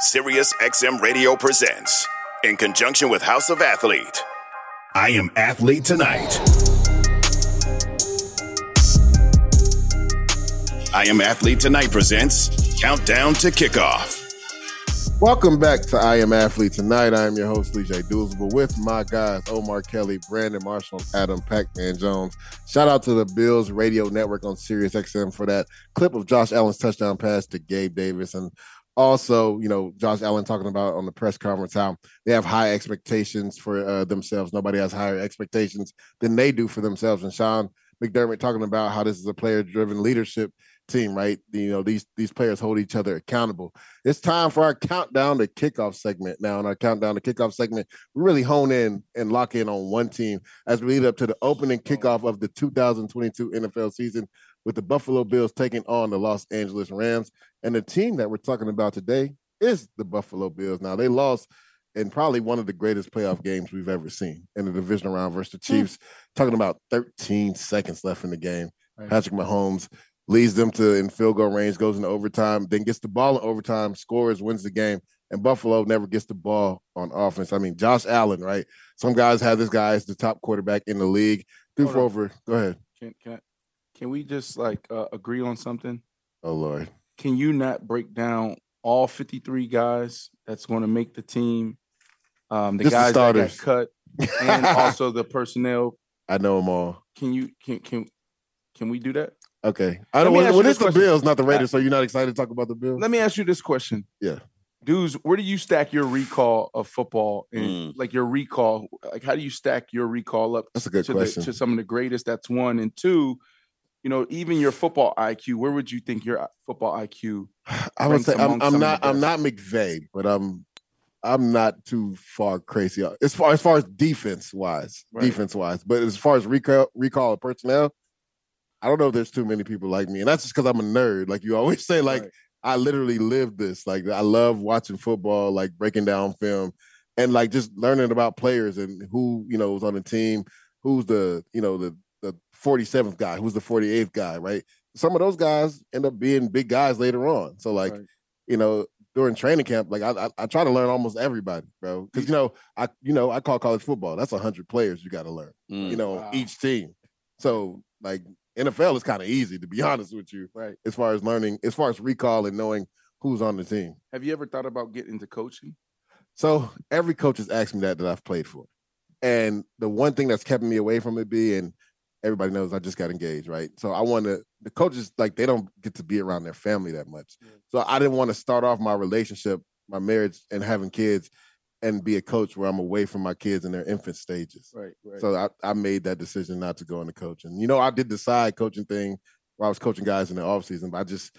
Sirius XM Radio presents, in conjunction with House of Athlete, I Am Athlete Tonight. I Am Athlete Tonight presents Countdown to Kickoff. Welcome back to I Am Athlete Tonight. I am your host, Leger Douzable, with my guys, Omar Kelly, Brandon Marshall, Adam Pac-Man Jones. Shout out to the Bills Radio Network on Sirius XM for that clip of Josh Allen's touchdown pass to Gabe Davis. And also, you know, Josh Allen talking about on the press conference how they have high expectations for uh, themselves. Nobody has higher expectations than they do for themselves. And Sean McDermott talking about how this is a player-driven leadership team, right? You know, these these players hold each other accountable. It's time for our countdown to kickoff segment. Now, in our countdown to kickoff segment, we really hone in and lock in on one team as we lead up to the opening kickoff of the 2022 NFL season with the Buffalo Bills taking on the Los Angeles Rams. And the team that we're talking about today is the Buffalo Bills. Now, they lost in probably one of the greatest playoff games we've ever seen in the division round versus the Chiefs. Mm. Talking about 13 seconds left in the game. Right. Patrick Mahomes leads them to in field goal range, goes into overtime, then gets the ball in overtime, scores, wins the game. And Buffalo never gets the ball on offense. I mean, Josh Allen, right? Some guys have this guy as the top quarterback in the league. Threw for over. Go ahead. Can, can, I, can we just like uh, agree on something? Oh Lord. Can you not break down all 53 guys that's going to make the team? Um, the just guys the that got cut and also the personnel. I know them all. Can you can can can we do that? Okay. I don't want to. well, it's the. Bills, not the Raiders, so you're not excited to talk about the Bills? Let me ask you this question. Yeah. Dudes, where do you stack your recall of football and mm. like your recall? Like, how do you stack your recall up? That's a good to question. The, to some of the greatest. That's one. And two, you know, even your football IQ, where would you think your uh, football IQ? I would say I'm, I'm not I'm not McVay, but I'm I'm not too far crazy as far as far as defense wise, right. defense wise. But as far as recall recall of personnel, I don't know if there's too many people like me, and that's just because I'm a nerd. Like you always say, like right. I literally live this. Like I love watching football, like breaking down film, and like just learning about players and who you know is on the team, who's the you know the the 47th guy, who's the 48th guy, right? Some of those guys end up being big guys later on. So like, right. you know, during training camp, like I, I, I try to learn almost everybody, bro. Because you know, I you know I call college football. That's hundred players you got to learn. Mm, you know, wow. each team. So like NFL is kind of easy to be honest with you, right? As far as learning, as far as recall and knowing who's on the team. Have you ever thought about getting into coaching? So every coach has asked me that that I've played for, and the one thing that's kept me away from it being everybody knows I just got engaged, right? So I want to. The coaches like they don't get to be around their family that much, yeah. so I didn't want to start off my relationship, my marriage, and having kids, and be a coach where I'm away from my kids in their infant stages. Right. right. So I, I made that decision not to go into coaching. You know, I did the side coaching thing where I was coaching guys in the off season, but I just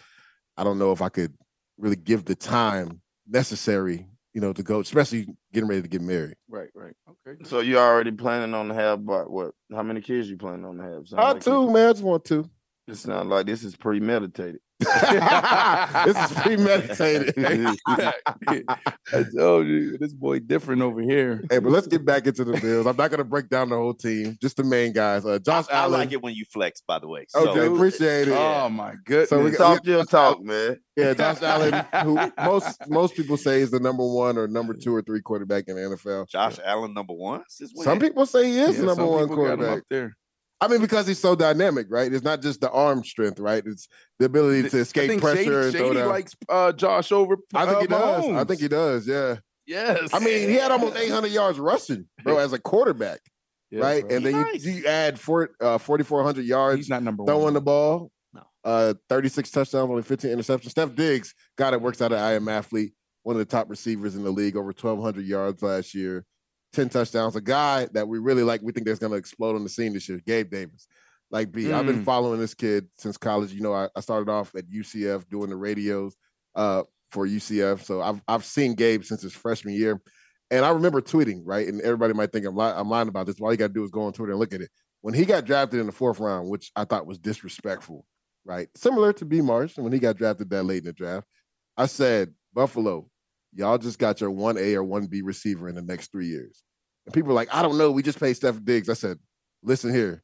I don't know if I could really give the time necessary you know, to go, especially getting ready to get married. Right, right. Okay. So you already planning on to have but what? How many kids you planning on to have? Sound I like two, man. I just want two. It sounds like this is premeditated. this is premeditated. I told you, this boy different over here. Hey, but let's get back into the Bills. I'm not going to break down the whole team, just the main guys. Uh, Josh I, Allen. I like it when you flex, by the way. So, okay, appreciate it. Oh my goodness. So we talk your talk, man. Yeah, Josh Allen, who most most people say is the number one or number two or three quarterback in the NFL. Josh Allen, number one. Some people say he is yeah, the number one quarterback there. I mean, because he's so dynamic, right? It's not just the arm strength, right? It's the ability to I escape think pressure Shady, and throw Shady down. likes uh, Josh over. I think uh, he does. I think he does. Yeah. Yes. I mean, he had almost 800 yards rushing, bro, as a quarterback, Yeah, right? bro. And then Nice. you, you add four, uh, 4,400 yards he's not number throwing one. the ball. No. Uh, 36 touchdowns, only 15 interceptions. Steph Diggs, guy it works out at I am athlete, one of the top receivers in the league, over 1,200 yards last year, 10 touchdowns. A guy that we really like, we think that's going to explode on the scene this year, Gabe Davis. Like B, have been Mm. following this kid since college. You know, I, I started off at UCF doing the radios uh, for UCF. So I've I've seen Gabe since his freshman year. And I remember tweeting, right? And everybody might think I'm, li- I'm lying about this. But all you got to do is go on Twitter and look at it. When he got drafted in the fourth round, which I thought was disrespectful, right? Similar to B. Marsh when he got drafted that late in the draft. I said, Buffalo, y'all just got your 1A or 1B receiver in the next three years. And people are like, I don't know. We just paid Steph Diggs. I said, listen here.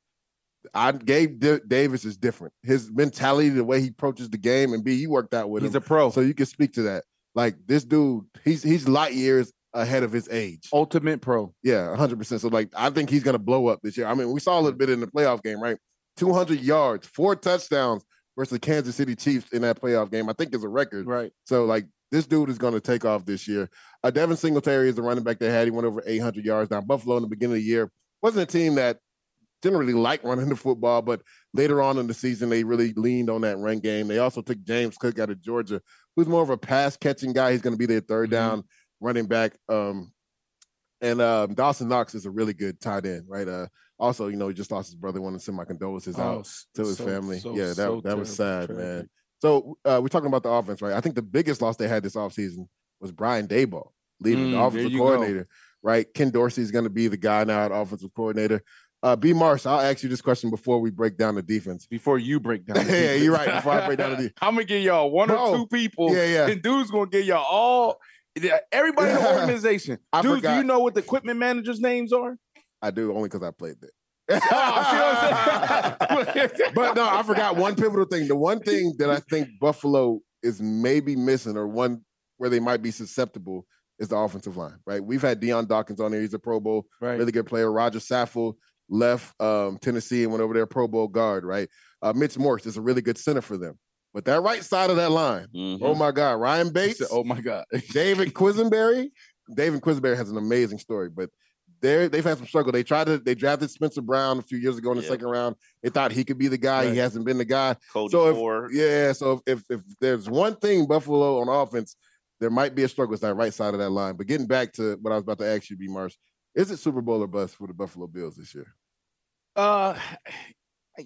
I Gabe D- Davis is different. His mentality, the way he approaches the game, and B, you worked out with He's him. a pro. So you can speak to that. Like this dude, he's he's light years ahead of his age. ultimate pro. Yeah, hundred percent. So like, I think he's gonna blow up this year. I mean, we saw a little bit in the playoff game, right? Two hundred yards, four touchdowns versus the Kansas City Chiefs in that playoff game. I think is a record. Right. So like, this dude is gonna take off this year. Uh, Devin Singletary is the running back they had. He went over eight hundred yards. Now Buffalo in the beginning of the year wasn't a team that generally liked running the football, but later on in the season they really leaned on that run game. They also took James Cook out of Georgia, who's more of a pass catching guy. He's going to be their 3rd Mhm. down running back. Um, and um, Dawson Knox is a really good tight end, right? Uh, also, you know, he just lost his brother. Want to send my condolences out to his so- family. so- yeah, that so that was sad, man. So uh, we're talking about the offense, right? I think the biggest loss they had this offseason was Brian Daboll, leaving Mm, the offensive you go. coordinator, right? Ken Dorsey is going to be the guy now at offensive coordinator. Uh, B. Marsh, I'll ask you this question before we break down the defense. Before you break down. the Yeah, you're right, before I break down the defense. I'm gonna give y'all one Bro, or two people. yeah, yeah. And dude's gonna give y'all all. Everybody in the organization. I Dude, do you know what the equipment managers' names are? I do only because I played there. Oh, see what I'm but no, I forgot one pivotal thing. The one thing that I think Buffalo is maybe missing, or one where they might be susceptible, is the offensive line. Right? We've had Dion Dawkins on there. He's a Pro Bowl, Right. really good player. Rodger Saffold left um, Tennessee and went over there Pro Bowl guard. Right? Uh, Mitch Morse is a really good center for them. But that right side of that line, Mhm. oh my God, Ryan Bates, said, oh my god. David Quessenberry. David Quessenberry has an amazing story, but they they've had some struggle. They tried to they drafted Spencer Brown a few years ago in the Yeah. second round. They thought he could be the guy. Right. He hasn't been the guy. Cody So if- Ford. Yeah. So if, if if there's one thing Buffalo on offense, there might be a struggle. It's that right side of that line. But getting back to what I was about to ask you, B. Marsh, is it Super Bowl or bust for the Buffalo Bills this year? Uh,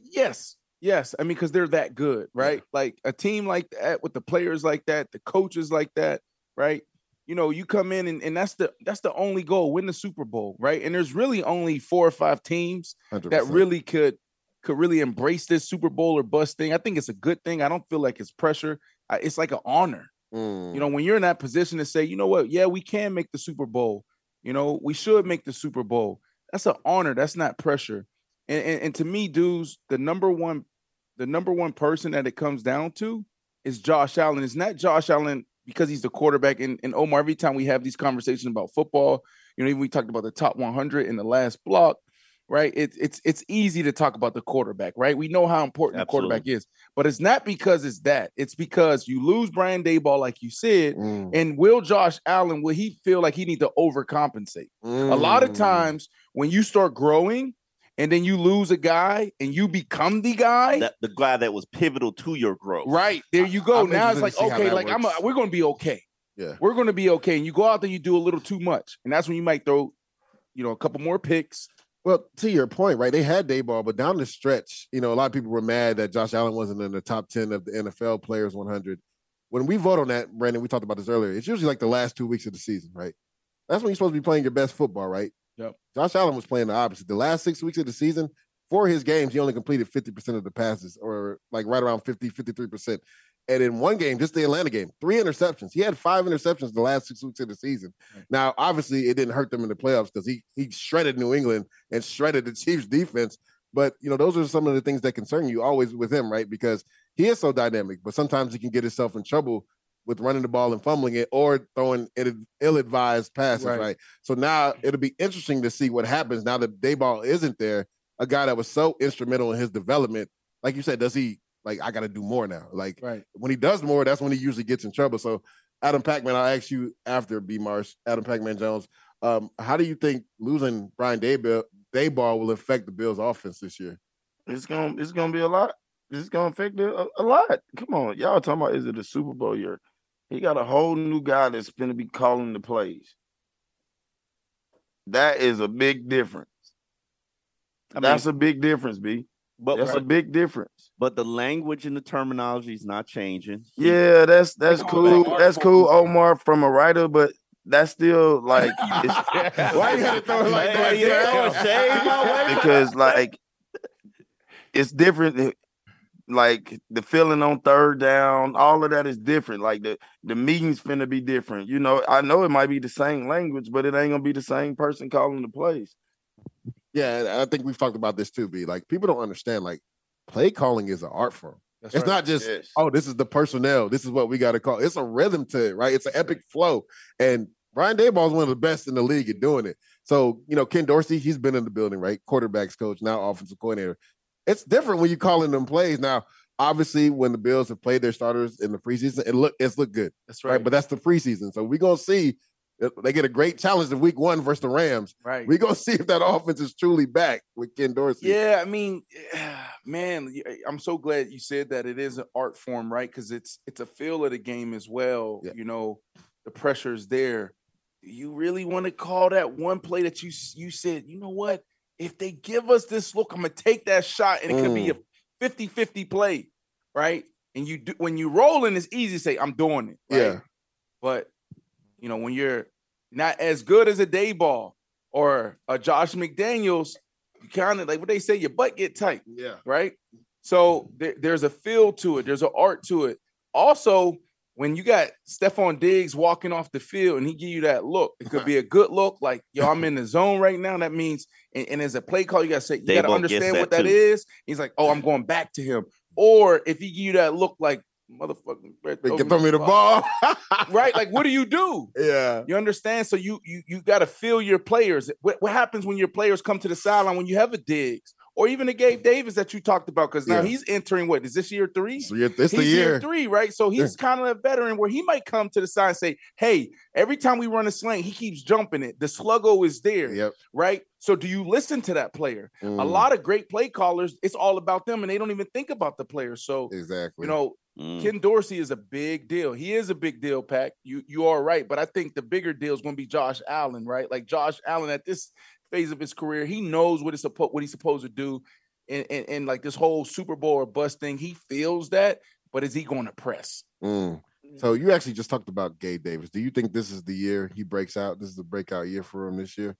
yes, yes. I mean, because they're that good, right? Like a team like that with the players like that, the coaches like that, right? You know, you come in and, and that's the that's the only goal: win the Super Bowl, right? And there's really only four or five teams 100%. that really could could really embrace this Super Bowl or bust thing. I think it's a good thing. I don't feel like it's pressure. I, it's like an honor. Mm. You know, when you're in that position to say, you know what, yeah, we can make the Super Bowl. You know, we should make the Super Bowl. That's an honor. That's not pressure. And, and and to me, dudes, the number one, the number one person that it comes down to is Josh Allen. It's not Josh Allen because he's the quarterback. And, and Omar, every time we have these conversations about football, you know, even we talked about the top 100 in the last block, right? It's it's it's easy to talk about the quarterback, right? We know how important the quarterback is, but it's not because it's that. It's because you lose Brian Daboll, like you said, Mm. and will Josh Allen will he feel like he need to overcompensate? A lot of Mm. times when you start growing and then you lose a guy and you become the guy, That, the guy that was pivotal to your growth. right there you go. I'm now it's like to see how okay, that like I'm a, we're gonna be okay. Yeah. We're gonna be okay. And you go out there, you do a little too much, and that's when you might throw, you know, a couple more picks. Well, to your point, right? They had Daboll, but down the stretch, you know, a lot of people were mad that Josh Allen wasn't in the top 10 of the NFL players 100. When we vote on that, Brandon, we talked about this earlier. It's usually like the last two weeks of the season, right? That's when you're supposed to be playing your best football, right? Yep. Josh Allen was playing the opposite. The last six weeks of the season, for his games, he only completed 50% of the passes, or like right around 50, 53%. And in one game, just the Atlanta game, three interceptions. He had five interceptions the last six weeks of the season. Now, obviously, it didn't hurt them in the playoffs because he he shredded New England and shredded the Chiefs defense. But you know, those are some of the things that concern you always with him, right? Because he is so dynamic, but sometimes he can get himself in trouble with running the ball and fumbling it or throwing it ill advised passes, Right. right. So now it'll be interesting to see what happens now that Daboll isn't there a guy that was so instrumental in his development. Like you said, does he like I got to do more now? Like Right. when he does more, that's when he usually gets in trouble. So Adam Pac-Man, I'll ask you after B Marsh, Adam Pac-Man Jones, um, how do you think losing Brian Daboll, Daboll will affect the Bills' offense this year? It's gonna it's gonna be a lot. It's gonna affect it a, a lot. Come on, y'all talking about is it a Super Bowl year? He got a whole new guy that's gonna be calling the plays. That is a big difference. I mean, That's a big difference, B. but That's a big difference. but the language and the terminology is not changing. Yeah, that's that's cool. That's cool. Omar, from a writer, but that's still like it's, Why you gotta throw it like Man, that? you my way? because like it's different. Like the feeling on third down, all of that is different. Like the the meetings finna be different. You know, I know it might be the same language, but it ain't gonna be the same person calling the plays. Yeah, I think we've talked about this too, B. Like people don't understand, like play calling is an art form. That's it's right. not just Yes. oh, this is the personnel. This is what we got to call. It's a rhythm to it, right? It's an epic flow. And Brian Daboll is one of the best in the league at doing it. So, you know, Ken Dorsey, he's been in the building, right? Quarterbacks coach, now offensive coordinator. It's different when you're calling them plays. Now, obviously, when the Bills have played their starters in the preseason, it look it's looked good, That's right? right. But that's the preseason. So we're gonna see they get a great challenge in week one versus the Rams. right. We're gonna see if that offense is truly back with Ken Dorsey. Yeah, I mean, man, I'm so glad you said that it is an art form, right? Because it's it's a feel of the game as well. Yeah. You know, the pressure's there. You really want to call that one play that you you said, you know what? If they give us this look, I'm gonna take that shot, and it could be a mm. 50-50 play, right? And you do when you rolling, it's easy to say, I'm doing it. Right? Yeah. But you know, when you're not as good as a Daboll or a Josh McDaniels, you kind of like what they say, your butt get tight, Yeah. right? So there, there's a feel to it, there's an art to it. Also, when you got Stefon Diggs walking off the field and he give you that look, it could uh-huh. be a good look, like yo, I'm in the zone right now. That means, and, and as a play call, you gotta say, you gotta understand that what that too. is. He's like, oh, I'm going back to him. Or if he give you that look, like motherfucking, They can throw me the ball. right? Like, what do you do? Yeah. You understand? So you you you got to feel your players. What, what happens when your players come to the sideline when you have a Diggs or even a Gabe Davis that you talked about? Because now Yeah. he's entering what is this year three? So you're, it's he's the year. three, right? So he's kind of a veteran where he might come to the side and say, "Hey, every time we run a slang, he keeps jumping it. The sluggo is there, Yep. right? So do you listen to that player? A Mm, lot of great play callers, it's all about them, and they don't even think about the player. So Exactly. you know, Mm. Ken Dorsey is a big deal. He is a big deal, Pack. You you are right, but I think the bigger deal is going to be Josh Allen, right? Like Josh Allen at this phase of his career, he knows what it's supposed what he's supposed to do, and, and and like this whole Super Bowl or bust thing, he feels that, but is he going to press? Mm. So you actually just talked about Gabe Davis. Do you think this is the year he breaks out? This is the breakout year for him this year.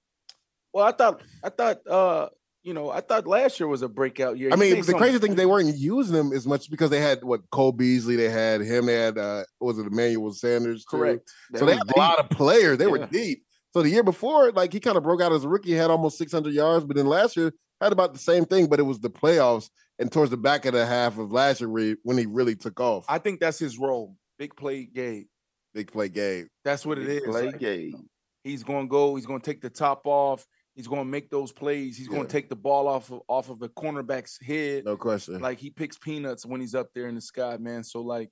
Well, I thought I thought uh you know I thought last year was a breakout year. I He mean, the some- crazy thing they weren't using him as much because they had what Cole Beasley, they had him, they had uh was it Emmanuel Sanders, too? correct. So they had a lot of players. They were deep. So the year before, like he kind of broke out as a rookie, had almost 600 yards, but then last year had about the same thing, but it was the playoffs and towards the back of the half of last year when he really took off. I think that's his role. Big play Gabe. Big play Gabe. That's what it is. Play Like, game. He's going to go. He's going to take the top off. He's going to make those plays. He's going to take the ball off of off of the cornerback's head. No question. Like he picks peanuts when he's up there in the sky, man. So like,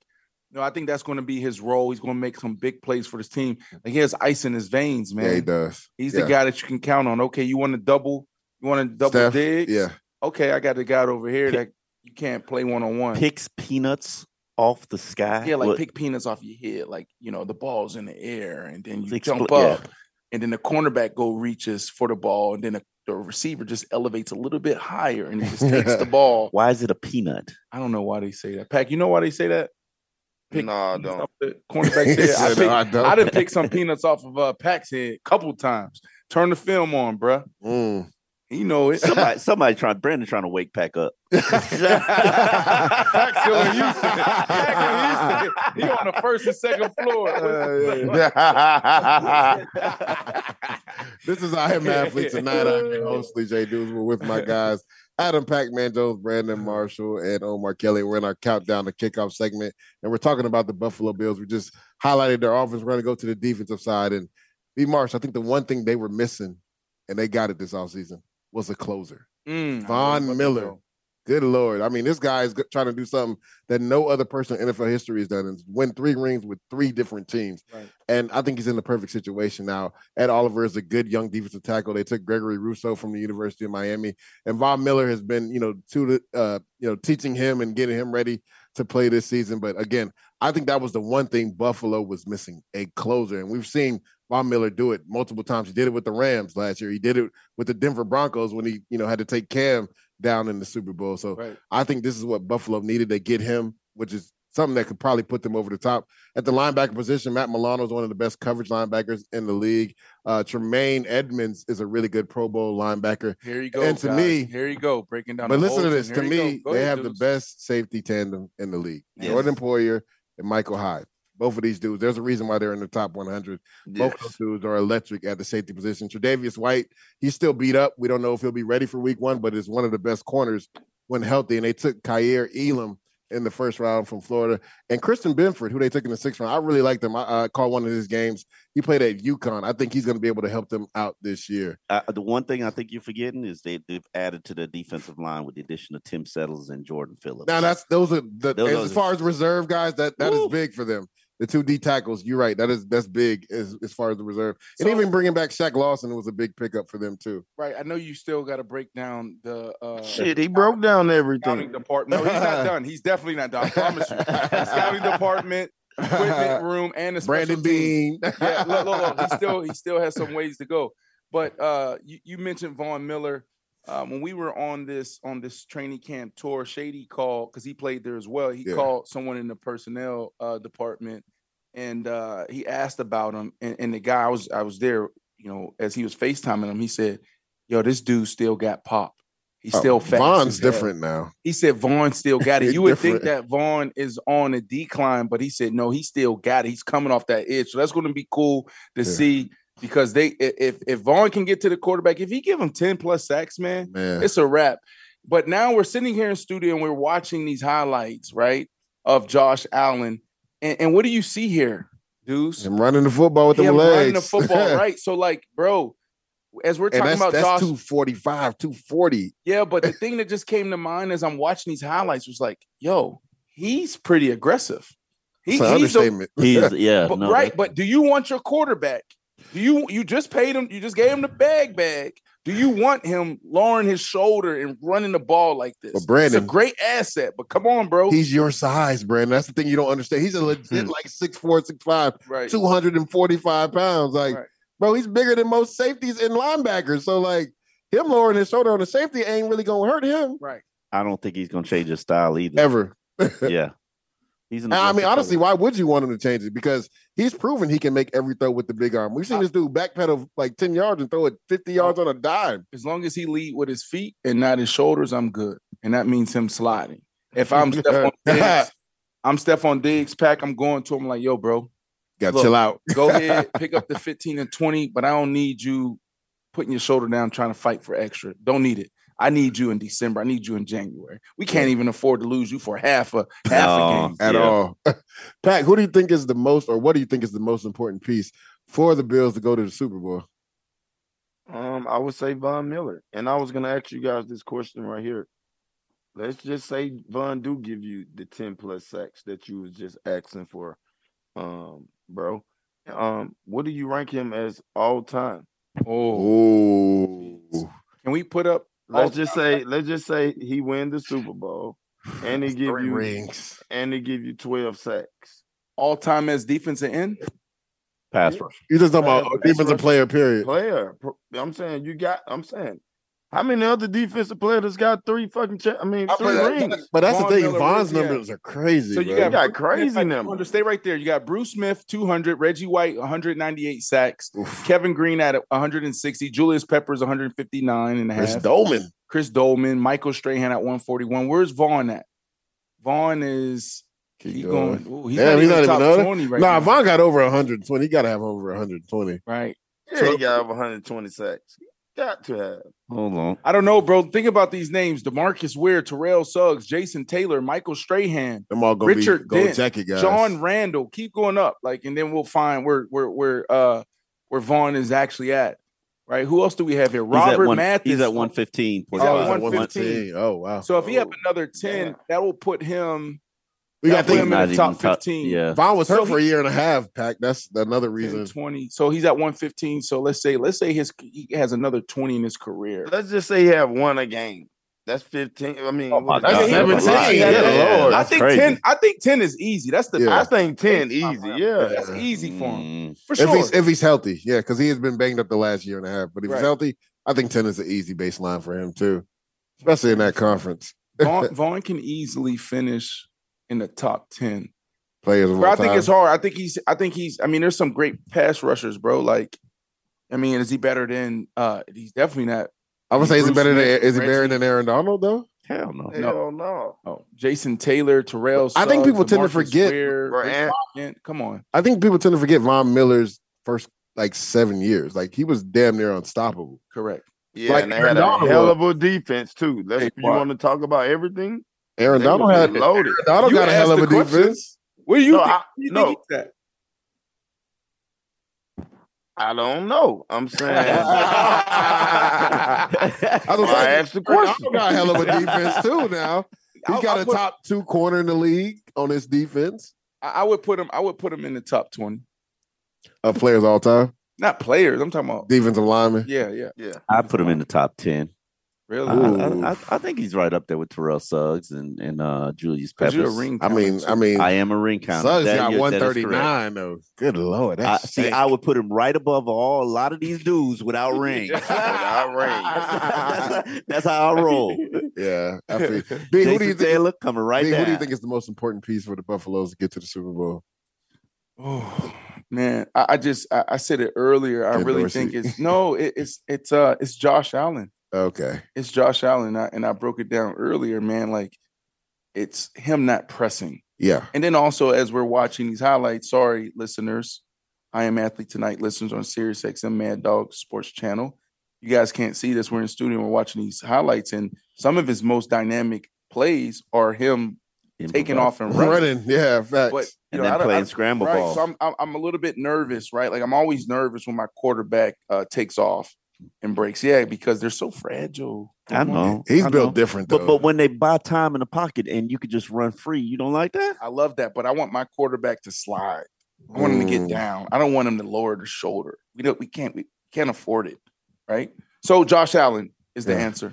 you know, I think that's going to be his role. He's going to make some big plays for this team. Like he has ice in his veins, man. yeah, he does. He's Yeah. the guy that you can count on. Okay, you want to double? You want to double Steph, dig? Yeah. Okay, I got the guy over here that you can't play one on one. Picks peanuts off the sky. Yeah, like What- pick peanuts off your head, like you know the ball's in the air, and then you Expl- jump yeah. up, and then the cornerback go reaches for the ball, and then the, the receiver just elevates a little bit higher and he just takes the ball. Why is it a peanut? I don't know why they say that. Pack, you know why they say that? No, I peanuts don't. off The cornerback He said, I, said, pick, "No, I don't." I done picked some peanuts off of uh, Pack's head a couple times. Turn the film on, bruh. Mm. You know it. Somebody, somebody trying. Brandon trying to wake Pack up. Pack's still in Houston. Pack in Houston. He on the first and second floor. this is I Am Athlete tonight. I'm your host, Lee J. Dudes. We're with my guys, Adam Pac-Man Jones, Brandon Marshall, and Omar Kelly. We're in our countdown to kickoff segment, and we're talking about the Buffalo Bills. We just highlighted their offense. We're going to go to the defensive side. And B. Marsh, I think the one thing they were missing, and they got it this offseason, was a closer. Mm, Von Miller. Good lord! I mean, this guy is trying to do something that no other person in NFL history has done, and win three rings with three different teams. Right. And I think he's in the perfect situation now. Ed Oliver is a good young defensive tackle. They took Gregory Rousseau from the University of Miami, and Von Miller has been, you know, to the, uh, you know, teaching him and getting him ready to play this season. But again, I think that was the one thing Buffalo was missing: a closer. And we've seen Von Miller do it multiple times. He did it with the Rams last year. He did it with the Denver Broncos when he, you know, had to take Cam down in the Super Bowl. So Right. I think this is what Buffalo needed to get him, which is something that could probably put them over the top. At the linebacker position, Matt Milano is one of the best coverage linebackers in the league. Uh, Tremaine Edmunds is a really good Pro Bowl linebacker. Here you go. And to guys. me- here you go, breaking down. But listen to this. To me, go. Go they ahead, have the best safety tandem in the league. Yes. Jordan Poyer and Micah Hyde. Both of these dudes, there's a reason why they're in the top 100. Both of those dudes are electric at the safety position. Tre'Davious White, he's still beat up. We don't know if he'll be ready for week one, but is one of the best corners when healthy. And they took Kaiir Elam in the first round from Florida. And Christian Benford, who they took in the sixth round. I really liked him. I, I caught one of his games. He played at UConn. I think he's going to be able to help them out this year. Uh, the one thing I think you're forgetting is they, they've added to the defensive line with the addition of Tim Settles and Jordan Phillips. Now that's those are the Those as, as far as reserve guys, that that is Woo. big for them. The two D tackles, you're right. That is that's big as, as far as the reserve. And So- even bringing back Shaq Lawson was a big pickup for them too. Right. I know you still got to break down the uh, Shit, he broke down everything. department. No, he's not done. He's definitely not done. I promise you. The scouting department, equipment room, and the special Brandon teams. Bean. yeah, look, look, look. He still he still has some ways to go. But uh, you, you mentioned Von Miller. Uh, when we were on this on this training camp tour, Shady called because he played there as well. He Yeah. called someone in the personnel uh, department, and uh, he asked about him. And, and the guy I was I was there, you know, as he was Facetiming him, he said, "Yo, this dude still got pop. He's Oh, still fast. Von's different now. He said Von still got it. You would think that Von is on a decline, but he said no, he still got it. He's coming off that edge. So that's going to be cool to Yeah. see because they if if Von can get to the quarterback, if he give him 10 plus sacks, man, Man. it's a wrap. But now we're sitting here in studio and we're watching these highlights, right? Of Josh Allen. And, and what do you see here, Deuce? Him running the football with them Him legs. running the football, right? So, like, bro, as we're talking that's, about that's Josh, 245, 240. yeah, but the thing that just came to mind as I'm watching these highlights was like, yo, he's pretty aggressive. He, It's an he's a, understatement. He's yeah, but, no, right. But do you want your quarterback? Do you you just paid him? You just gave him the bag bag. Do you want him lowering his shoulder and running the ball like this? But Brandon- it's a great asset. But come on, bro. He's your size, Brandon. That's the thing you don't understand. He's a legit Hmm. like 6'4, 6'5, right. 245 pounds. Like, Right. bro, he's bigger than most safeties and linebackers. So, like, him lowering his shoulder on the safety ain't really gonna hurt him Right. I don't think he's gonna change his style either. ever. Yeah, he's an. I mean, honestly, why would you want him to change it? Because he's proven he can make every throw with the big arm. We've seen this dude backpedal like 10 yards and throw it 50 yards oh. on a dime. As long as he lead with his feet and not his shoulders, I'm good. And that means him sliding. If I'm Stefon Diggs, I'm Stefon Diggs pack. I'm going to him like, yo, bro, Got to chill out. go ahead, pick up the 15 and 20, but I don't need you putting your shoulder down trying to fight for extra. Don't need it. I need you in December. I need you in January. We can't even afford to lose you for half a half No. a game. at Yeah. all. Pat, who do you think is the most, or what do you think is the most important piece for the Bills to go to the Super Bowl? Um, I would say Von Miller. And I was gonna ask you guys this question right here. Let's just say Von do give you the 10 plus sacks that you was just asking for, um, bro. Um, what do you rank him as all time? Oh, Oh, can we put up? Let's just say, let's just say he win the Super Bowl and he give you rings. and he give you 12 sacks. all time as defensive end? pass rush. You just talking about that's defensive right. player, period. Player. Pro- I'm saying you got I'm saying how many other defensive players got three fucking cha- I mean I three play- rings? But that's Von the thing. Miller Von's rings, yeah. numbers are crazy. So you bro. got got crazy Smith, numbers. Stay right there. You got Bruce Smith, 200, Reggie White, 198 sacks, Oof. Kevin Greene at 160, Julius Peppers, 159 and a half. Chris Doleman. Chris Doleman, Michael Strahan at 141. Where's Von at? Von is Keep he going. going. ooh, he's Damn, not he's even not top under- 20 right nah, now. Von got over 120. He got to have over 120. right. Yeah, he got over 120 sacks. Got to have. Hold on. I don't know, bro. Think about these names: Demarcus Ware, Terrell Suggs, Jason Taylor, Michael Strahan, Them all gonna Richard be gold Dent, jacket guys. John Randle. Keep going up, like, and then we'll find where where where uh where Von is actually at. right? Who else do we have here? He's Robert one, Mathis. He's at 115. He's at Oh, Porzingis he's at 115. 115. Oh wow. So if he have Oh, another 10, damn. that will put him. We got That'll put to him think in the top even 15. Yeah. Von was hurt So for a year and a half. Pack. That's another reason. 20. So he's at 115. So let's say, let's say his he has another 20 in his career. Let's just say he have one a game. That's 15. I mean, Oh my God, that's that's 17. Yeah, yeah. Lord. I think crazy. 10. I think 10 is easy. That's the Yeah. I think 10 easy. Yeah. That's easy for him. Mm. For If sure. he's if he's healthy, yeah, because he has been banged up the last year and a half. But if Right. he's healthy, I think ten is an easy baseline for him too, especially in that conference. Von, Von can easily finish in the top 10. Players, of all I think time. it's hard. I think he's I think he's I mean, there's some great pass rushers, bro. Like, I mean, is he better than uh he's definitely not I would say is he Bruce better than is he better than Aaron Donald though? Hell no. Hell no. oh Jason Taylor, Terrell. I think people tend to forget- Ware, Bro, Rick and- Bryant. Come on. I think people tend to forget Von Miller's first like seven years. Like he was damn near unstoppable. Correct. Yeah, Like and they had a hell of a defense too. Let's Hey, you want to talk about everything? Aaron They Donald had loaded. Donald You got a hell of a question. defense. Where you No, think? I- you no. think he's? I don't know. I'm saying. I was Well, I like, asked the question. Donald got a hell of a defense too. Now he I'll- got I'll a put- top two corner in the league on his defense I, I would put him. I would put him in the top twenty. of players all time. Not players. I'm talking about. Defensive lineman. Yeah, yeah. yeah. I put him in the top 10. Really? I, I, I, I think he's right up there with Terrell Suggs and, and uh, Julius Peppers. you're a ring. I mean, I mean, I am a ring counter. Suggs That- got you're- one that is thirty correct. nine though. Good lord, I, see, I would put him right above all a lot of these dudes without rings. Without that's, that's how I roll. yeah. I feel, B, who do you think? Taylor coming right B, down. who do you think is the most important piece for the Buffaloes to get to the Super Bowl? Oh man, I, I just I, I said it earlier. I Ken really Dorsey. think it's no, it, it's it's uh it's Josh Allen. Okay. It's Josh Allen, and I, and I broke it down earlier, man. Like it's him not pressing, Yeah. and then also as we're watching these highlights. Sorry, listeners, I am athlete tonight. Listeners on Sirius XM Mad Dog Sports Channel. You guys can't see this. We're in the studio. We're watching these highlights, and some of his most dynamic plays are him taking off and running. Running. Yeah. Facts. But you And know, then I playing I- scramble right, ball. So I'm, I'm I'm a little bit nervous, right? Like I'm always nervous when my quarterback uh, takes off and breaks. Yeah, because they're so fragile. I know. He's I built know. different though. But but when they buy time in the pocket and you could just run free, you don't like that? I love that, but I want my quarterback to slide. I want him to Mm. get down. I don't want him to lower the shoulder. We don't. We can't. We can't afford it, right? So Josh Allen is the Yeah. answer.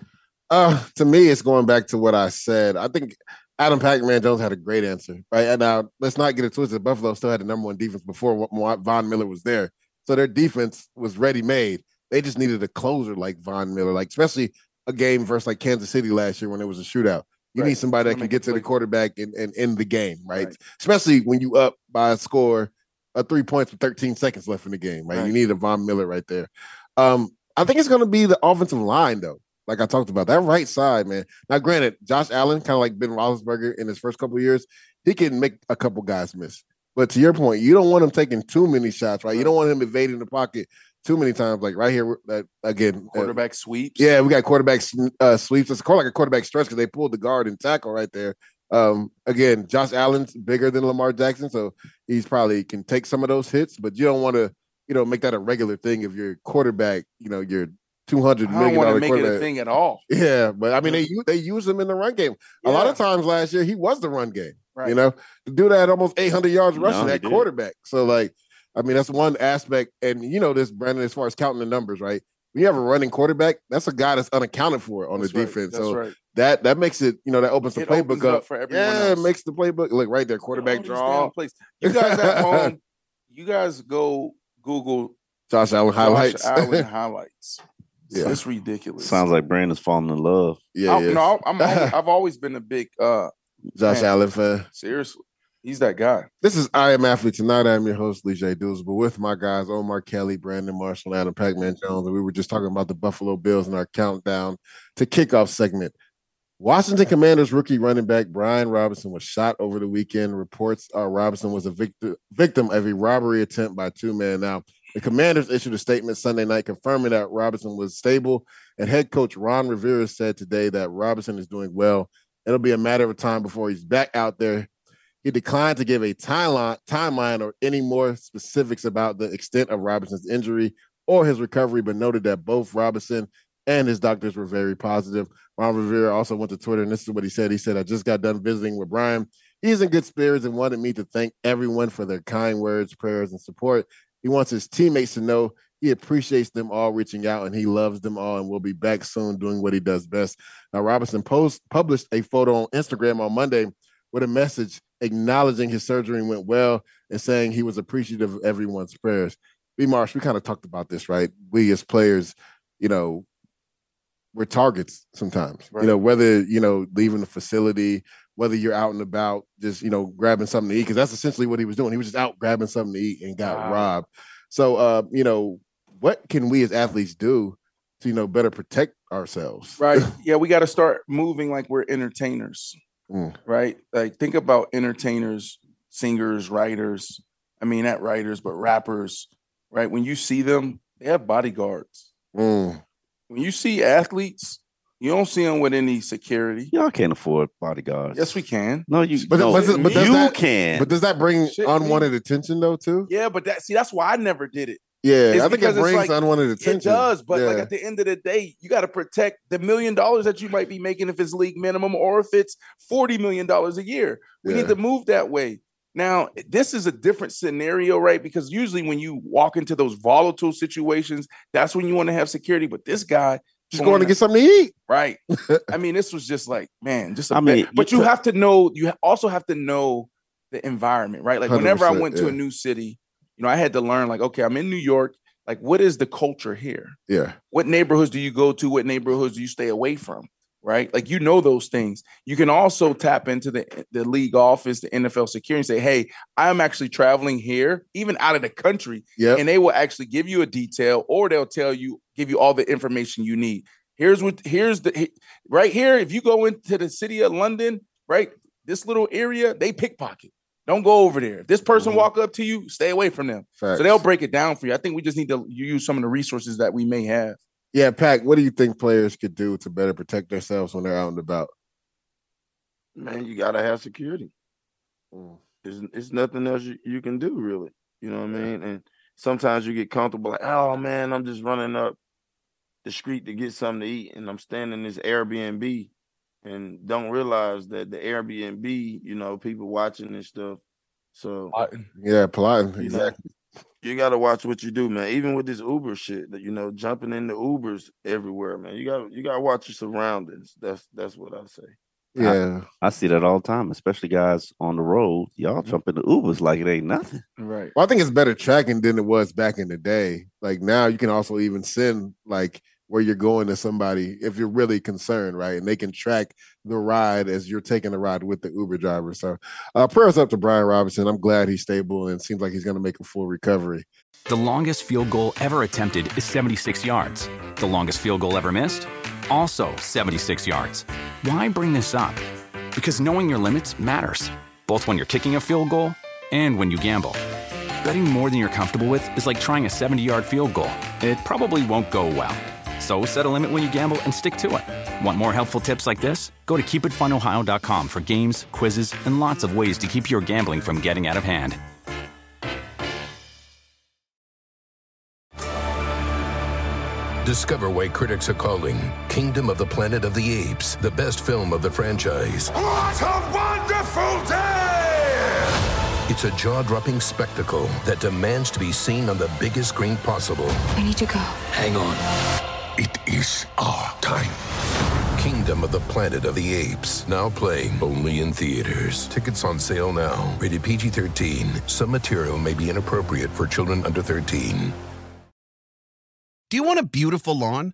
Uh, to me, it's going back to what I said. I think Adam Pac-Man Jones had a great answer, right? And now let's not get it twisted. Buffalo still had the number one defense before Wa- Von Miller was there, so their defense was ready-made. They just needed a closer like Von Miller, like especially a game versus like Kansas City last year when it was a shootout. You Right. need somebody that can get to the quarterback and, and end the game, right? Right. Especially when you up by a score of three points with 13 seconds left in the game, right? Right. You need a Von Miller right there. Um, I think it's going to be the offensive line, though. Like I talked about, that right side, man. Now, granted, Josh Allen, kind of like Ben Roethlisberger in his first couple of years, he can make a couple guys miss. But to your point, you don't want him taking too many shots, right? You don't want him evading the pocket too many times. Like right here, uh, again, uh, Quarterback sweeps. yeah, we got quarterback uh, sweeps. It's called like a quarterback stretch because they pulled the guard and tackle right there. Um, again, Josh Allen's bigger than Lamar Jackson, so he's probably can take some of those hits, but you don't want to, you know, make that a regular thing if your quarterback, you know, your two hundred I don't million want to make it a thing at all. Yeah, but I mean, they they use him in the run game. A lot of times last year, he was the run game. Right. You know, the dude had almost 800 yards rushing he at quarterback. So, like, I mean, that's one aspect. And you know this, Brandon, as far as counting the numbers, right? When you have a running quarterback, that's a guy that's unaccounted for on That's the right. defense. That's so right. that that makes it, you know, that opens the It playbook opens up. up for everyone yeah, else. it makes the playbook look right there. Quarterback draw. damn plays. You guys at home, you guys go Google Josh Allen highlights. Josh Allen highlights. Yeah. It's ridiculous. Sounds like Brandon's falling in love. yeah, I, yeah. No, I'm always, I've always been a big uh Josh man. Allen fan. seriously. He's that guy. This is I Am Athlete Tonight. I'm your host, Lee J. But with my guys, Omar Kelly, Brandon Marshall, Adam Pac-Man Jones. And we were just talking about the Buffalo Bills in our countdown to kickoff segment. Washington Commanders rookie running back Brian Robinson was shot over the weekend. Reports are Robinson was a victim victim of a robbery attempt by two men. Now, the Commanders issued a statement Sunday night confirming that Robinson was stable, and head coach Ron Rivera said today that Robinson is doing well. It'll be a matter of time before he's back out there he declined to give a timeline, timeline or any more specifics about the extent of Robinson's injury or his recovery, but noted that both Robinson and his doctors were very positive. Ron Rivera also went to Twitter, and this is what he said. He said, I just got done visiting with Brian. He's in good spirits and wanted me to thank everyone for their kind words, prayers, and support. He wants his teammates to know he appreciates them all reaching out and he loves them all and will be back soon doing what he does best. Now, Robinson post published a photo on Instagram on Monday with a message acknowledging his surgery went well and saying he was appreciative of everyone's prayers. B. Marsh, we kind of talked about this, right? We as players, you know, we're targets sometimes. Right. You know, whether you know leaving the facility, whether you're out and about, just you know grabbing something to eat, because that's essentially what he was doing. He was just out grabbing something to eat and got wow. robbed. So, uh, you know, what can we as athletes do to you know better protect ourselves? Right. Yeah, we got to start moving like we're entertainers. Mm. Right. Like think about entertainers, singers, writers. I mean, not writers, but rappers. Right. When you see them, they have bodyguards. Mm. When you see athletes, you don't see them with any security. Y'all can't afford bodyguards. Yes, we can. No, you. But, no, but, but you that, can. But does that bring Shit, unwanted me. attention though too? Yeah, but that see that's why I never did it. Yeah, it's I think it brings like, unwanted attention. It does, but yeah. like at the end of the day, you got to protect the million dollars that you might be making if it's league minimum or if it's forty million dollars a year. We yeah. need to move that way. Now, this is a different scenario, right? Because usually when you walk into those volatile situations, that's when you want to have security. But this guy just going, going to get something to eat, right? I mean, this was just like, man, just. I mean, but you, have to know. You also have to know the environment, right? Like whenever I went yeah. to a new city, you know, I had to learn. Like, okay, I'm in New York. Like, what is the culture here? Yeah. What neighborhoods do you go to? What neighborhoods do you stay away from? right? Like you know those things. You can also tap into the the league office, the NFL security, and say, "Hey, I'm actually traveling here, even out of the country." Yeah, and they will actually give you a detail, or they'll tell you, give you all the information you need. Here's what here's the right here. If you go into the city of London, right, this little area, they pickpocket. Don't go over there. If this person mm-hmm. walk up to you, stay away from them. Facts. So they'll break it down for you. I think we just need to use some of the resources that we may have. Yeah, Pack, what do you think players could do to better protect themselves when they're out and about? Man, you gotta have security. Mm. There's, there's nothing else you, you can do really. You know what I mean? And sometimes you get comfortable, like, oh man, I'm just running up the street to get something to eat, and I'm standing in this Airbnb and don't realize that the Airbnb, you know, people watching and stuff. So yeah, plotting exactly you got to watch what you do, man. Even with this Uber shit, that you know, jumping into Ubers everywhere, man. You got you got to watch your surroundings. That's that's what I say. Yeah, I, I, see that all the time, especially guys on the road. Y'all mm-hmm. jump into Ubers like it ain't nothing. Right. Well, I think it's better tracking than it was back in the day. Like now, you can also even send like where you're going to somebody if you're really concerned, right? And they can track the ride as you're taking the ride with the Uber driver. So, uh, prayers up to Brian Robinson. I'm glad he's stable and seems like he's going to make a full recovery. The longest field goal ever attempted is 76 yards. The longest field goal ever missed? Also 76 yards. Why bring this up? Because knowing your limits matters, both when you're kicking a field goal and when you gamble. Betting more than you're comfortable with is like trying a 70 yard field goal, it probably won't go well. So set a limit when you gamble and stick to it. Want more helpful tips like this? Go to keepitfunohio.com for games, quizzes, and lots of ways to keep your gambling from getting out of hand. Discover why critics are calling Kingdom of the Planet of the Apes the best film of the franchise. What a wonderful day! It's a jaw dropping spectacle that demands to be seen on the biggest screen possible. We need to go. Hang on. It is our time. Kingdom of the Planet of the Apes, now playing only in theaters. Tickets on sale now. Rated PG 13. Some material may be inappropriate for children under 13. Do you want a beautiful lawn?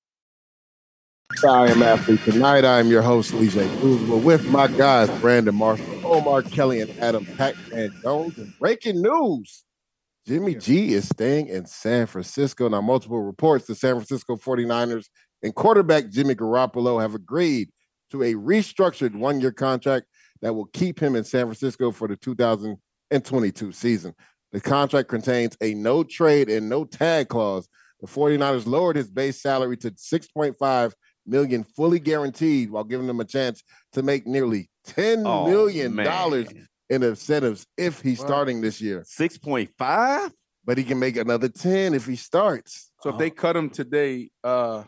I am athlete tonight. I am your host, Lee J. Roosevelt, with my guys, Brandon Marshall, Omar Kelly, and Adam Pac-Man Jones. And breaking news, Jimmy G is staying in San Francisco. Now, multiple reports, the San Francisco 49ers and quarterback Jimmy Garoppolo have agreed to a restructured one-year contract that will keep him in San Francisco for the 2022 season. The contract contains a no trade and no tag clause. The 49ers lowered his base salary to 6.5 million fully guaranteed while giving him a chance to make nearly ten Oh, million man. dollars in incentives if he's starting this year. 6.5? But he can make another 10 if he starts. So if they cut him today, uh,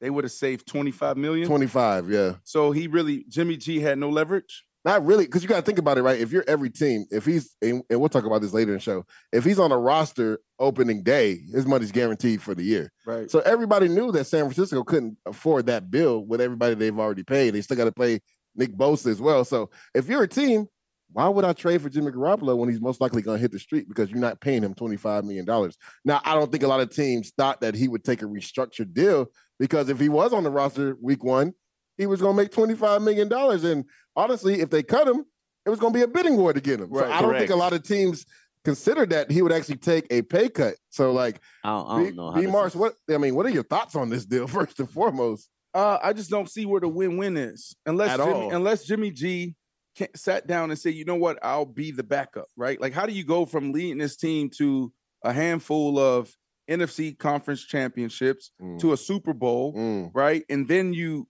they would have saved 25 million. 25, yeah. So he really Jimmy G had no leverage. Not really, because you got to think about it, right? If you're every team, if he's, and, and we'll talk about this later in the show, if he's on a roster opening day, his money's guaranteed for the year. Right. So everybody knew that San Francisco couldn't afford that bill with everybody they've already paid. They still got to pay Nick Bosa as well. So if you're a team, why would I trade for Jimmy Garoppolo when he's most likely going to hit the street because you're not paying him $25 million? Now, I don't think a lot of teams thought that he would take a restructured deal because if he was on the roster week one, he was going to make $25 million. And honestly, if they cut him, it was going to be a bidding war to get him. so Right, I don't think a lot of teams considered that he would actually take a pay cut. So, like, I don't, I don't B, know. How B this Mars, what I mean, what are your thoughts on this deal first and foremost? Uh, I just don't see where the win-win is unless At Jimmy, all. unless Jimmy G can, sat down and said, you know what, I'll be the backup, right? Like, how do you go from leading this team to a handful of NFC conference championships Mm. to a Super Bowl, Mm. right? And then you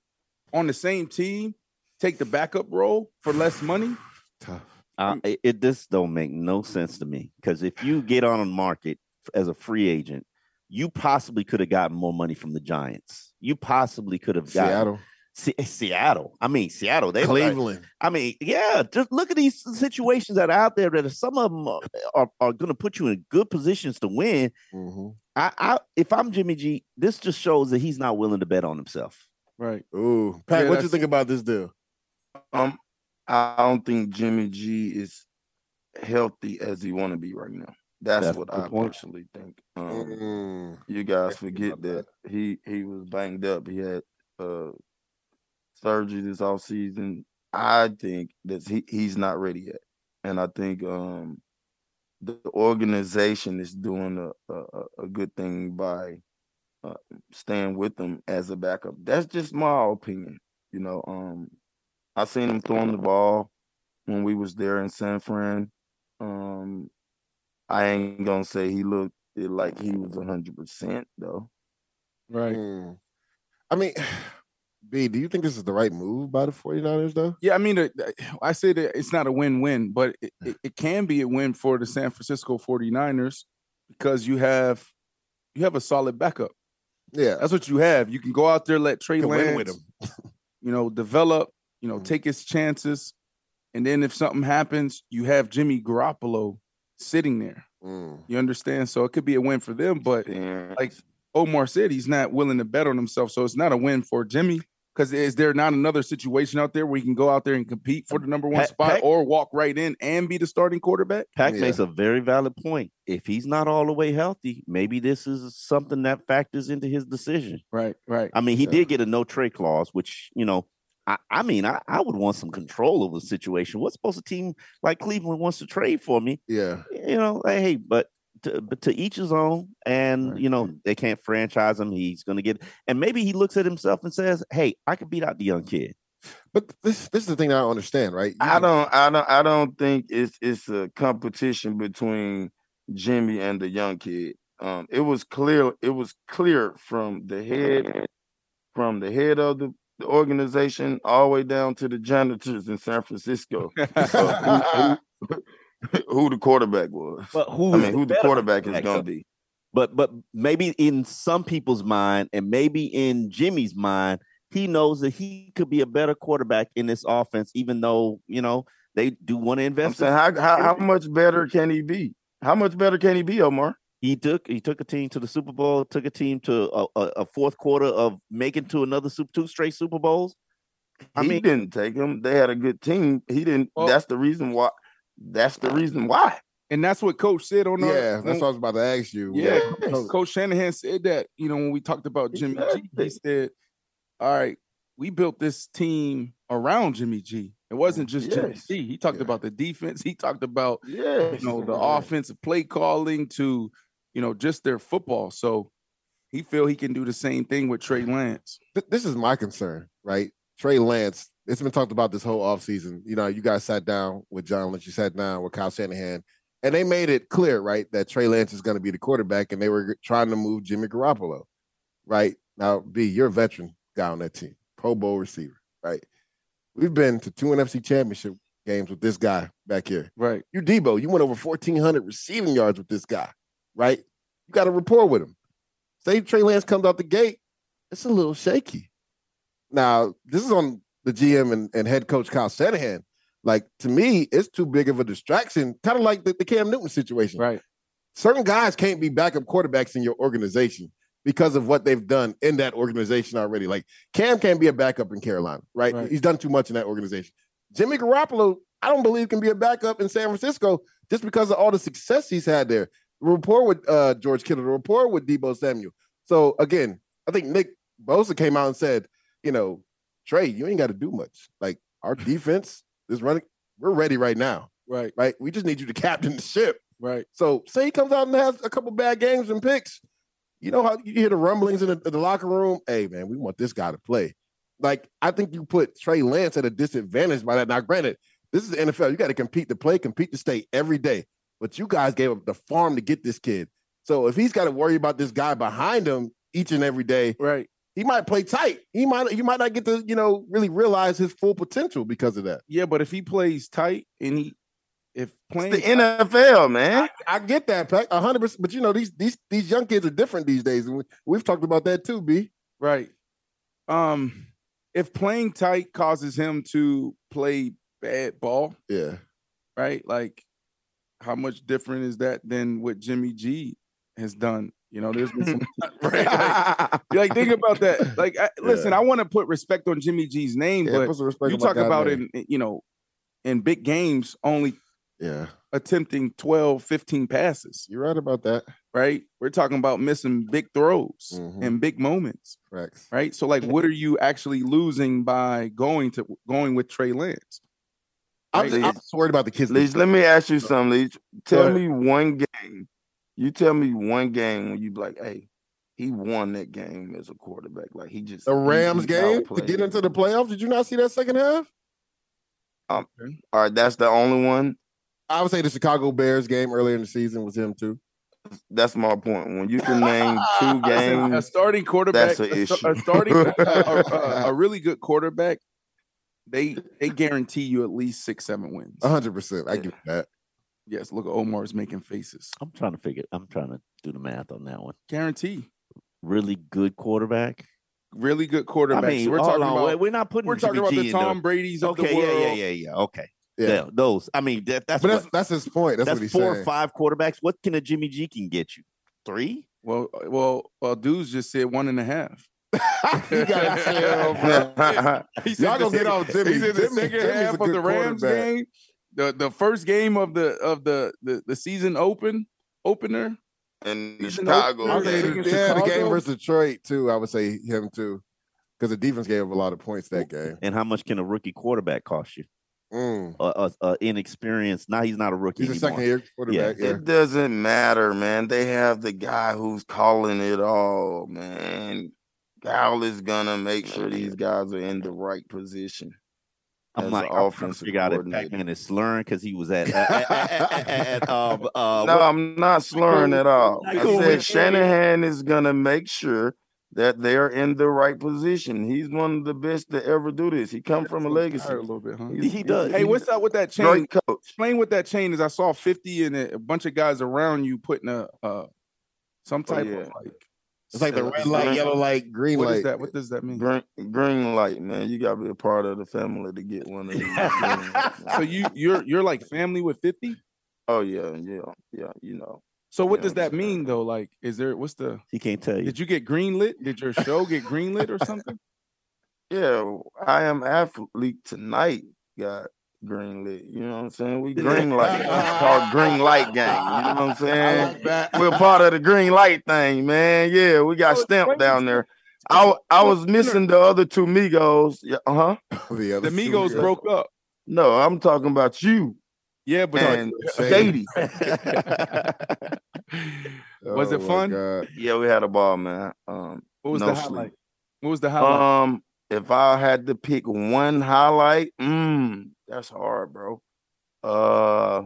on the same team take the backup role for less money. Tough. Uh, it, it this don't make no sense to me because if you get on a market as a free agent, you possibly could have gotten more money from the Giants. You possibly could have gotten Seattle, Se- Seattle. I mean, Seattle. They look like- Cleveland. I mean, yeah. Just look at these situations that are out there that some of them are, are, are going to put you in good positions to win. Mhm. I, I, if I'm Jimmy G, this just shows that he's not willing to bet on himself. Right. Ooh, Pat, Yeah, what you think about this deal? Um, I don't think Jimmy G is healthy as he want to be right now. That's, That's what I point. personally think. Um, Mm. you guys forget about that he he was banged up. He had uh surgery this off season. I think that he, he's not ready yet, and I think um the organization is doing a a, a- a good thing by uh, staying with him as a backup. That's just my opinion. You know, um, I seen him throwing the ball when we was there in San Fran. Um, I ain't gonna say he looked it like he was hundred percent though. Right. Mm. I mean, B, do you think this is the right move by the 49ers, though? Yeah, I mean, I say that it's not a win-win, but it, it, it can be a win for the San Francisco 49ers because you have you have a solid backup. Yeah. That's what you have. You can go out there, let Trey Can Lance, win with him. you know, develop, you know, Mhm. take his chances, and then if something happens, you have Jimmy Garoppolo sitting there. Mm. You understand? So it could be a win for them, but like Omar said, he's not willing to bet on himself, so it's not a win for Jimmy. Because is there not another situation out there where he can go out there and compete for the number one spot, or walk right in and be the starting quarterback? Pack Yeah. makes a very valid point. If he's not all the way healthy, maybe this is something that factors into his decision. Right, right. I mean, he Yeah. did get a no trade clause, which you know, I, I mean, I, I would want some control over the situation. What's supposed a team like Cleveland wants to trade for me? Yeah. You know, like, hey, but to, but to each his own, and Right. you know, they can't franchise him. He's going to get, and maybe he looks at himself and says, "Hey, I could beat out the young kid." But this this is the thing that I don't understand, right? I don't I don't I don't think it's it's a competition between Jimmy and the young kid. Um it was clear it was clear from the head from the head of the, the organization all the way down to the janitors in San Francisco uh, who, who, who the quarterback was. But who I mean who the quarterback is gonna be. But but maybe in some people's mind, and maybe in Jimmy's mind, he knows that he could be a better quarterback in this offense, even though you know they do want to invest. I'm saying, how, how how much better can he be? How much better can he be, Omar? He took he took a team to the Super Bowl, took a team to a, a, a fourth quarter of making to another super, two straight Super Bowls. I he mean, didn't take them. They had a good team. He didn't. Well, that's the reason why. That's the reason why. And that's what Coach said on. Uh, yeah, that's what I was about to ask you. Yeah, Coach, Coach Shanahan said that. You know, when we talked about Jimmy G, he said, "All right, we built this team around Jimmy G. It wasn't just yes. Jimmy G. He talked yeah. about the defense. He talked about yes. you know the offensive play calling to you know just their football. So he feel he can do the same thing with Trey Lance. This is my concern, right? Trey Lance. It's been talked about this whole offseason. You know, you guys sat down with John Lynch, you sat down with Kyle Shanahan, and they made it clear, right, that Trey Lance is going to be the quarterback, and they were trying to move Jimmy Garoppolo, right? Now, B, you're a veteran guy on that team. Pro Bowl receiver, right? We've been to two NFC championship games with this guy back here. Right. You Deebo, you went over 1,400 receiving yards with this guy, right? You got a rapport with him. Say Trey Lance comes out the gate, it's a little shaky. Now, this is on the GM and, and head coach Kyle Shanahan. Like, to me, it's too big of a distraction, kind of like the, the Cam Newton situation. Right. Certain guys can't be backup quarterbacks in your organization because of what they've done in that organization already. Like Cam can't be a backup in Carolina, right? right? He's done too much in that organization. Jimmy Garoppolo, I don't believe can be a backup in San Francisco just because of all the success he's had there. Rapport with uh, George Kittle, the rapport with Deebo Samuel. So again, I think Nick Bosa came out and said, you know, Trey, you ain't got to do much. Like our defense is running, we're ready right now. Right. Right. We just need you to captain the ship. Right. So say he comes out and has a couple bad games and picks you know how you hear the rumblings in the, in the, locker room? Hey, man, we want this guy to play. Like, I think you put Trey Lance at a disadvantage by that. Now, granted, this is the NFL. You got to compete to play, compete to stay every day. But you guys gave up the farm to get this kid. So if he's got to worry about this guy behind him each and every day, right? He might play tight. He might you might not get to, you know, really realize his full potential because of that. Yeah, but if he plays tight and he if playing it's the NFL, man. I, I get that, Pack, hundred percent. But you know, these these these young kids are different these days, and we, have talked about that too. B right. Um, if playing tight causes him to play bad ball, yeah, right. Like, how much different is that than what Jimmy G has done? You know, there's been some right, like, like, think about that. Like, I, listen, I want to put respect on Jimmy G's name, yeah, but you talk about it, in, you know, in big games, only yeah. Attempting 12, 15 passes. You're right about that. Right? We're talking about missing big throws mm-hmm. and big moments. Correct. Right? So like what are you actually losing by going to going with Trey Lance? Right? I'm, I'm worried about the kids. Leach, let me ask you something, Leach. Tell me one game. You tell me one game when you be like, hey, he won that game as a quarterback. Like he just the Rams game to get into the playoffs. Did you not see that second half? Um, all right, that's the only one. I would say the Chicago Bears game earlier in the season was him too. That's my point. When you can name two games, a starting quarterback, that's an issue. A, starting, a, a, a, really good quarterback, they they guarantee you at least six, seven wins. hundred percent. I give that. Yes, look, at Omar's making faces. I'm trying to figure. I'm trying to do the math on that one. Guarantee. Really good quarterback. Really good quarterback. I mean, we're talking on, about. We're not putting. We're talking about the Tom Brady's of okay, the world. Yeah, yeah, yeah, yeah. Okay. Yeah. those. I mean, that, that's but that's, what, that's his point. That's, that's what he's four saying. or five quarterbacks. What can a Jimmy G can get you? Three? Well, well, well, dudes just said one and a half. you gotta chill, bro. he said Y'all gonna get off Jimmy. He said the second Jimmy's half of the Rams game, the the first game of the of the the, the season open opener in Chicago. Open, yeah, yeah Chicago. the game versus Detroit too. I would say him too, because the defense gave up a lot of points that game. And how much can a rookie quarterback cost you? Mm. Uh, uh, inexperienced. Now he's not a rookie. He's a second year quarterback. Yeah. yeah. It doesn't matter, man. They have the guy who's calling it all, man. Kyle is gonna make sure these guys are in the right position. I'm like, offensive you got it. Pac-Man is slurring because he was at. at, at, at um, uh, no, what? I'm not slurring at all. I said Shanahan is gonna make sure that they're in the right position. He's one of the best to ever do this. He come from a legacy. A little bit, huh? He, he does. Hey, what's up with that chain? Great coach. Explain what that chain is. I saw 50 and a bunch of guys around you putting a uh, Some Oh, type yeah. of like. It's like the red light, Green- yellow light, green What light. is that? What does that mean? Green, green light, man. You gotta be a part of the family to get one of these. So you you're you're like family with fifty. oh yeah, yeah, yeah. You know, So what Yeah, does I'm that mean though? Like, is there what's the? He can't tell you. Did you get greenlit? Did your show get greenlit or something? yeah. I am athlete tonight. Got green lit. You know what I'm saying? We green light. It's called green light gang. You know what I'm saying? We're part of the green light thing, man. Yeah, we got stamped down there. I I was missing the other two Migos. Yeah, uh huh. the The Migos two- broke up. No, I'm talking about you Yeah, but and Shady. Shady. Was it Oh, fun? God. Yeah, we had a ball, man. Um, what was no the sleep. highlight? What was the highlight? Um, if I had to pick one highlight, mm, that's hard, bro. Uh,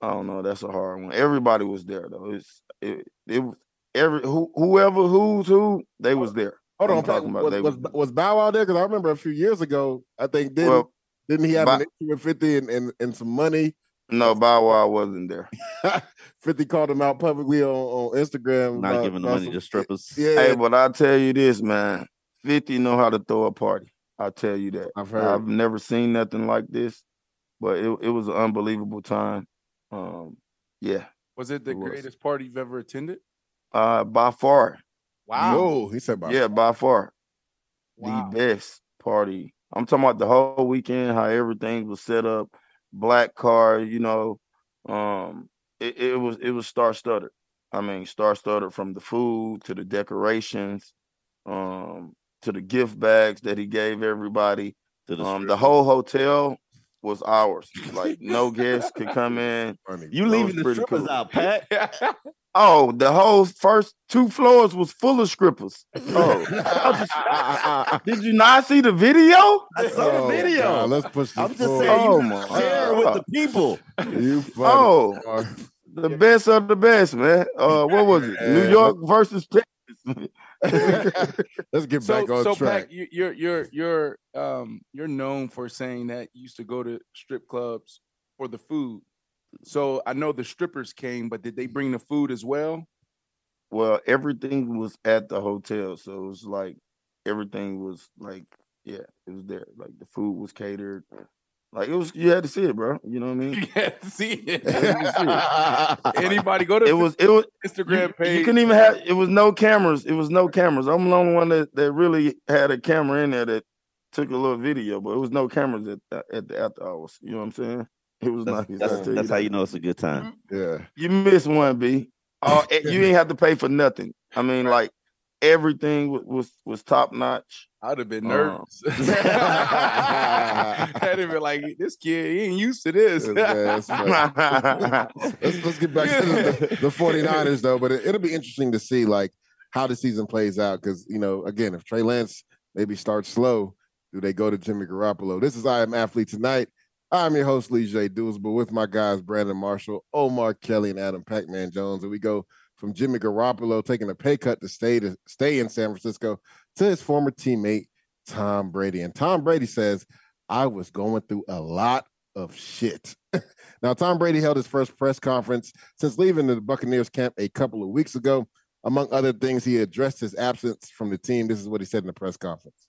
I don't know. That's a hard one. Everybody was there though. It's it. It was every who, whoever who's who they was there. Hold I'm on, talking about was, they was, was- was Bow Wow there? Because I remember a few years ago, I think didn't Well, didn't he have Bow- an issue with Fifty and, and, and some money? no, Bow Wow wasn't there. Fifty called him out publicly on, on Instagram. Not about- giving the about money some- to strippers. Yeah, Hey, but I tell you this, man. Fifty know how to throw a party. I tell you that. I've heard. I've never seen nothing like this, but it it was an unbelievable time. Um, yeah, Was it the it was. greatest party you've ever attended? uh, by far, Whoa, he said, by. yeah, by far, Wow. the best party. I'm talking about the whole weekend, how everything was set up, black car, you know. Um, it, it was it was star studded. I mean, star studded from the food to the decorations, um, to the gift bags that he gave everybody. To the Um, the whole hotel was ours. Like no guest could come in. You That leaving was the pretty strippers cool. out, Pat. Oh, the whole first two floors was full of strippers. Oh, I just- did you not see the video? I saw Oh, the video. God, let's push this I'm just forward. saying, Oh you my share with the people. You funny. Oh, the best of the best, man. Uh, what was it? New York versus Texas. let's get so back on so track. Pat, you, you're you're you're um you're known for saying that you used to go to strip clubs for the food. So I know the strippers came, but did they bring the food as well? well, everything was at the hotel, so it was like everything was like, yeah, it was there. Like the food was catered. Like it was, you had to see it, bro. You know what I mean? You had to see it. Yeah, Anybody go to It was, it was. Instagram page? you couldn't even have. It was no cameras. It was no cameras. I'm the only one that, that really had a camera in there that took a little video, but it was no cameras at the- at the after hours. You know what I'm saying? It was That's, nice. that's, I'll that's how you know it's a good time. yeah. You missed one, B. Oh, eh, you ain't have to pay for nothing. I mean, like everything wa- was was top notch. I'd have been Um, nervous. I'd have been like, this kid, he ain't used to this. That's- that's let's, let's get back to the, the 49ers though but it, will be interesting to see like how the season plays out because you know again if trey lance maybe starts slow do they go to jimmy garoppolo? This is i am athlete tonight. I'm your host Leger Douzable with my guys brandon marshall omar kelly and adam pac-man jones and we go from jimmy garoppolo taking a pay cut to stay to stay in san francisco to his former teammate tom brady and tom brady says i was going through a lot of shit now, Tom Brady held his first press conference since leaving the Buccaneers camp a couple of weeks ago. Among other things, he addressed his absence from the team. This is what he said in the press conference.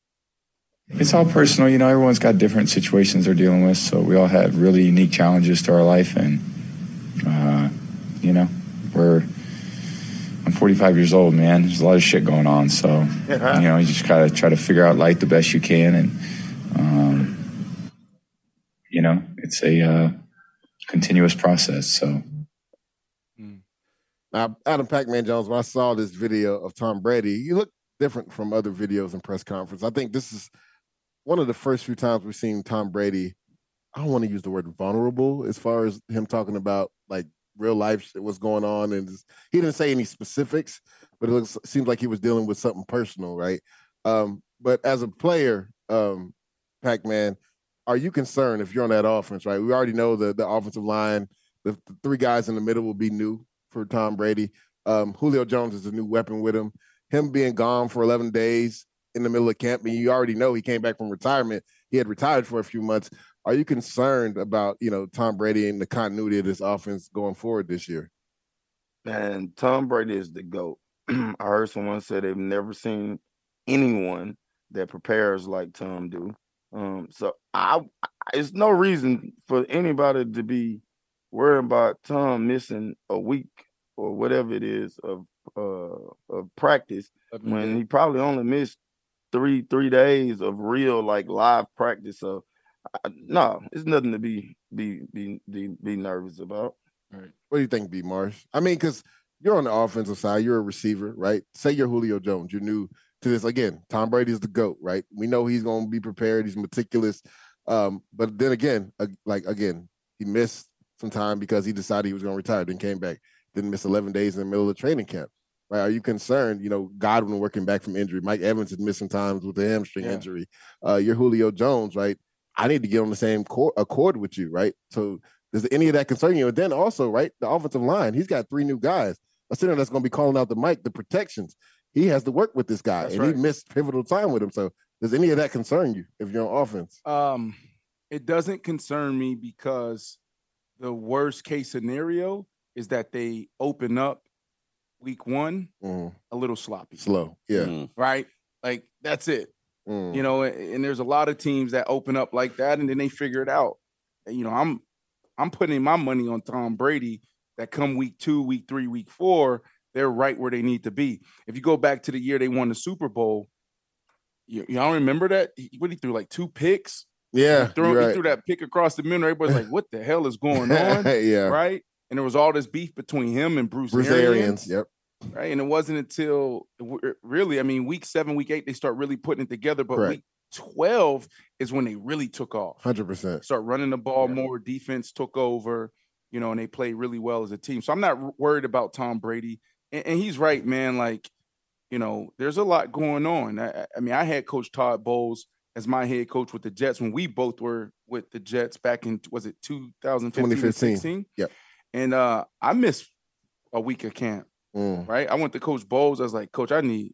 It's all personal, you know. Everyone's got different situations they're dealing with, so we all have really unique challenges to our life, and uh, you know, we're. I'm 45 years old, man. There's a lot of shit going on, so you know, you just gotta try to figure out life the best you can, and um, you know, it's a uh, continuous process. So Now, Adam Pac-Man Jones, when I saw this video of Tom Brady, you look different from other videos and press conference. I think this is one of the first few times we've seen Tom Brady. I don't want to use the word vulnerable as far as him talking about like real life shit, what's going on, and just, he didn't say any specifics, but it looks seems like he was dealing with something personal, right? Um, but as a player, um, Pac-Man, are you concerned if you're on that offense, right? We already know the the offensive line, the, the three guys in the middle will be new for Tom Brady. Um, Julio Jones is a new weapon with him. Him being gone for 11 days in the middle of camp, and you already know he came back from retirement. He had retired for a few months. Are you concerned about you know Tom Brady and the continuity of this offense going forward this year? And Tom Brady is the GOAT. I heard someone say they've never seen anyone that prepares like Tom do. Um, so I, it's no reason for anybody to be worrying about Tom missing a week or whatever it is of uh of practice when he probably only missed three three days of real like live practice. So uh, no, it's nothing to be be be be, be nervous about. Right. What do you think, B Marsh? I mean, because you're on the offensive side, you're a receiver, right? Say you're Julio Jones, you're new to this. Again, Tom Brady's the GOAT, right? We know he's gonna be prepared, he's meticulous. Um, but then again, like again, he missed some time because he decided he was gonna retire, then came back, didn't miss 11 days in the middle of the training camp. Right? Are you concerned? You know, Godwin working back from injury. Mike Evans had missed some times with the hamstring Yeah. injury. Uh, you're Julio Jones, right? I need to get on the same cor- accord with you, right? So does any of that concern you? And then also, right, the offensive line, he's got three new guys. A center that's going to be calling out the mic, the protections. He has to work with this guy, That's and right. he missed pivotal time with him. So does any of that concern you if you're on offense? Um, it doesn't concern me because the worst case scenario is that they open up week one Mhm. a little sloppy, Slow, yeah. Mm. right? Like that's it. Mm. You know, a- and there's a lot of teams that open up like that and then they figure it out. And, you know, I'm I'm putting my money on Tom Brady that come week two, week three, week four, they're right where they need to be. If you go back to the year they won the Super Bowl, you, y'all remember that? He, what he threw like two picks. Yeah, he threw, you're he threw that pick across the middle. Everybody's like, "What the hell is going on?" Yeah. right. And there was all this beef between him and Bruce, Bruce Arians Arians, yep. Right? And it wasn't until really, I mean, week seven, week eight, they start really putting it together. But Correct. week 12 is when they really took off. Hundred percent. Start running the ball more, defense took over, you know, and they played really well as a team. So I'm not worried about Tom Brady. And, and he's right, man. Like, you know, there's a lot going on. I, I- mean, I had Coach Todd Bowles as my head coach with the Jets when we both were with the Jets back in, was it 2015 or 2015. 16? Yep. And uh, I missed a week of camp Mm. right? I went to Coach Bowles. I was like, Coach, I need.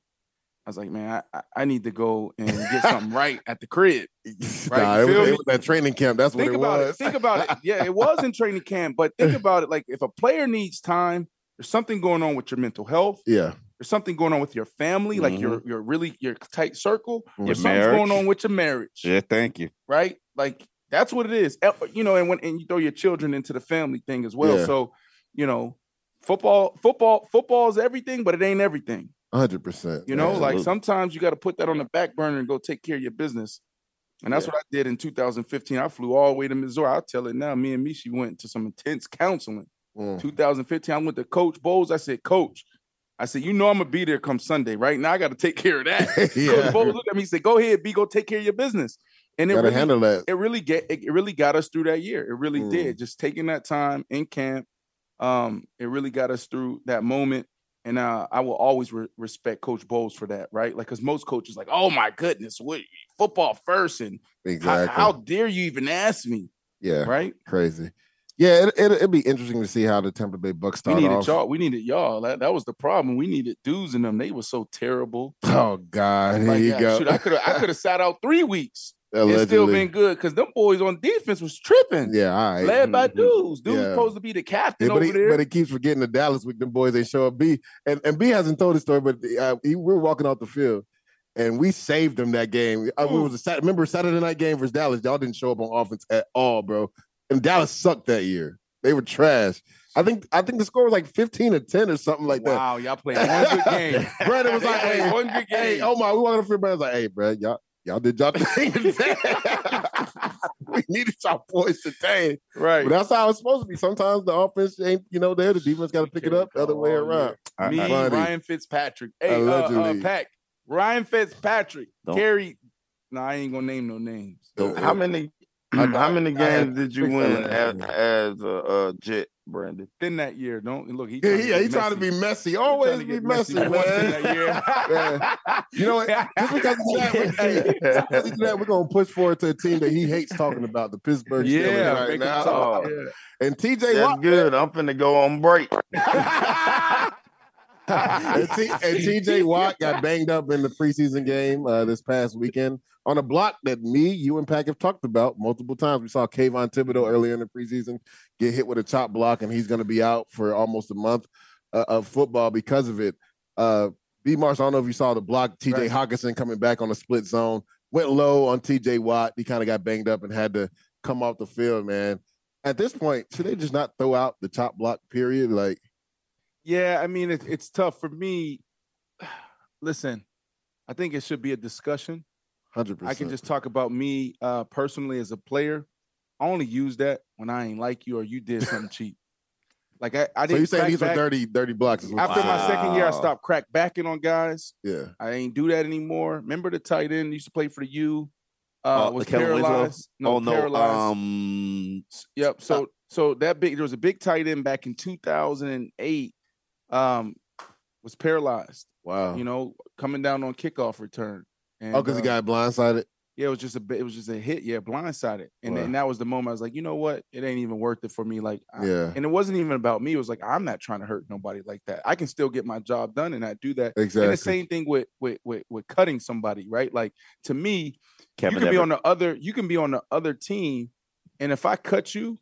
I was like, man, I, I- need to go and get something right at the crib. Right? Nah, it, was, it was that training camp. That's think what it about was. it. Think about it. Yeah, it was in training camp, but think about it. Like, if a player needs time, there's something going on with your mental health. yeah. There's something going on with your family, like your your really your tight circle. Your There's something going on with your marriage, Yeah, thank you. right? Like that's what it is. Eh, You know, and when and you throw your children into the family thing as well. Yeah. So, you know, football, football, football is everything, but it ain't everything. Hundred percent. You know, like sometimes you got to put that on the back burner and go take care of your business. And that's what I did in 2015. I flew all the way to Missouri. I'll tell it now. Me and Michi went to some intense counseling. Mm. 2015, I went to Coach Bowles. I said, Coach, I said, you know I'm gonna be there come Sunday, right? Now I got to take care of that. Yeah. Coach Bowles looked at me. He said, Go ahead, B, go take care of your business. And it Gotta really, handle that. it really get it it really got us through that year. It really Mm. did. Just taking that time in camp, um, it really got us through that moment. And uh, I will always re- respect Coach Bowles for that, right? Like, because most coaches like, oh my goodness, what football first, and Exactly. how dare you even ask me, yeah. right? Crazy. Yeah, it, it, it'd be interesting to see how the Tampa Bay Bucks We needed off. y'all. We needed y'all. That, that was the problem. We needed dudes in them. They were so terrible. Oh God, here Like, you yeah, go. shoot, I could have. I could have sat out three weeks. It's still been good because them boys on defense was tripping. Yeah, all right. led by dudes. Dudes Yeah. supposed to be the captain Yeah, but, over he, there. but he keeps forgetting the Dallas week. Them boys they show up. B and, and B hasn't told the story, but uh, he, we were walking off the field and we saved them that game. Uh, it was a remember Saturday night game versus Dallas. Y'all didn't show up on offense at all, bro. And Dallas sucked that year. They were trash. I think I think the score was like fifteen to ten or something like that. wow, y'all played one good game. Brandon was like, hey, one good hey, game. oh my, we off the field. Brandon was like, hey, bro, y'all y'all did y'all thing. today. we needed y'all boys today. right. But that's how it's supposed to be. Sometimes the offense ain't, you know, there. The defense got to pick it up the other way Oh, around. Me, Funny. Ryan Fitzpatrick. Hey, uh, uh, Allegedly. Pack. Ryan Fitzpatrick Don't- carried. No, I ain't gonna name no names. How many I- how mm-hmm. many games did you win as, as a, a Jet, Brandon? Then that year, don't look. He Yeah, trying yeah, get he trying to be messy. Always be messy, messy once man. Yeah. You know what? Just because of that, we, hey, just because of that, we're gonna push forward to a team that he hates talking about, the Pittsburgh Steelers Yeah, right now. talk. Yeah. And TJ That's Watt, good. I'm finna go on break. And, T- and TJ Watt got banged up in the preseason game uh, this past weekend on a block that me, you, and Pack have talked about multiple times. We saw Kayvon Thibodeaux earlier in the preseason get hit with a chop block, and he's going to be out for almost a month. uh, of football because of it. Uh, B. Marsh, I don't know if you saw the block. T.J. Right. Hockenson coming back on a split zone went low on T.J. Watt. He kind of got banged up and had to come off the field. Man, at this point, should they just not throw out the chop block? Period. Like, Yeah, I mean it, it's tough for me. Listen, I think it should be a discussion. hundred I can just talk about me uh, personally as a player. I only use that when I ain't like you or you did something cheap. Like I, I didn't. So you saying these back. are dirty, dirty blocks? is what After you're my second year, I stopped crack backing on guys. yeah. I ain't do that anymore. Remember the tight end used to play for you. U? Uh, Uh, was Kellen Winslow? paralyzed. No, oh no, paralyzed. um, Yep. So so that big there was a big tight end back in 2008. Um, was paralyzed. Wow. You know, coming down on kickoff return. And, oh, because he uh, got blindsided. yeah, it was just a bit. It was just a hit. Yeah, blindsided. And Wow. then that was the moment I was like, you know what? It ain't even worth it for me. Like, I- Yeah. and it wasn't even about me. It was like I'm not trying to hurt nobody like that. I can still get my job done and I do that. Exactly. And the same thing with with with, with cutting somebody, right? Like to me, Kevin you can be on the other. You can be on the other team, and if I cut you,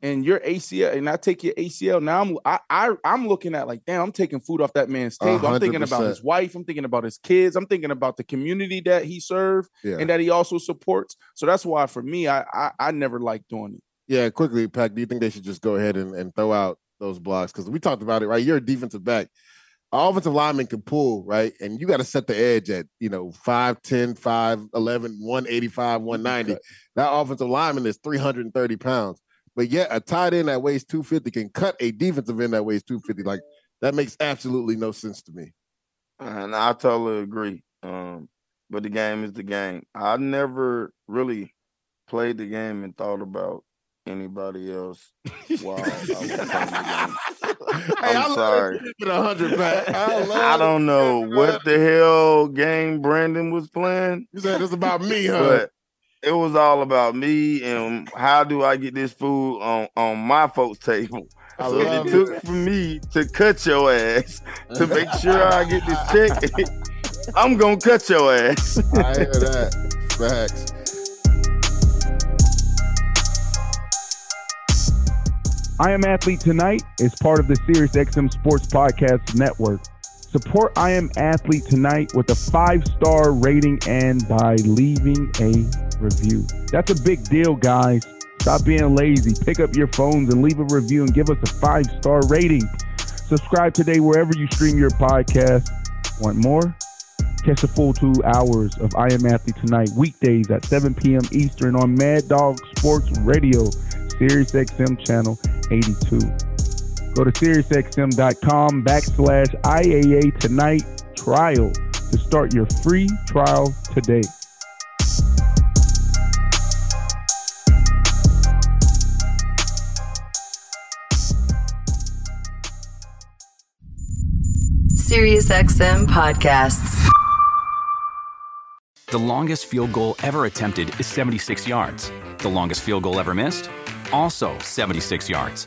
and your ACL, and I take your ACL, now I'm I, I I'm looking at like, damn, I'm taking food off that man's table. I'm thinking about his wife. I'm thinking about his kids. I'm thinking about the community that he served Yeah. and that he also supports. So that's why for me, I I, I never liked doing it. Yeah, quickly, Pack. Do you think they should just go ahead and, and throw out those blocks? Because we talked about it, right? You're a defensive back. An offensive lineman can pull, right? And you got to set the edge at, you know, 5'10, 5'11, 185, 190. That offensive lineman is 330 pounds. But yet a tight end that weighs 250 can cut a defensive end that weighs 250. Like that makes absolutely no sense to me. And I totally agree. Um, but the game is the game. I never really played the game and thought about anybody else while I was playing the game. I'm sorry. Keep 100 back. I, I don't know what the hell game Brandon was playing, You said it's about me, huh? But it was all about me and how do I get this food on on my folks' table. I so it took for me to cut your ass to make sure I get this check. I'm gonna cut your ass. I hear that. Facts. I Am Athlete Tonight is part of the SiriusXM Sports Podcast Network. Support I Am Athlete Tonight with a five star rating and by leaving a review. That's a big deal, guys. Stop being lazy. Pick up your phones and leave a review and give us a five star rating. Subscribe today wherever you stream your podcast. Want more? Catch the full two hours of I Am Athlete Tonight weekdays at 7 p.m. Eastern on Mad Dog Sports Radio, Sirius XM Channel 82. Go to SiriusXM.com backslash IAA Tonight trial to start your free trial today. SiriusXM podcasts. The longest field goal ever attempted is 76 yards. The longest field goal ever missed? Also 76 yards.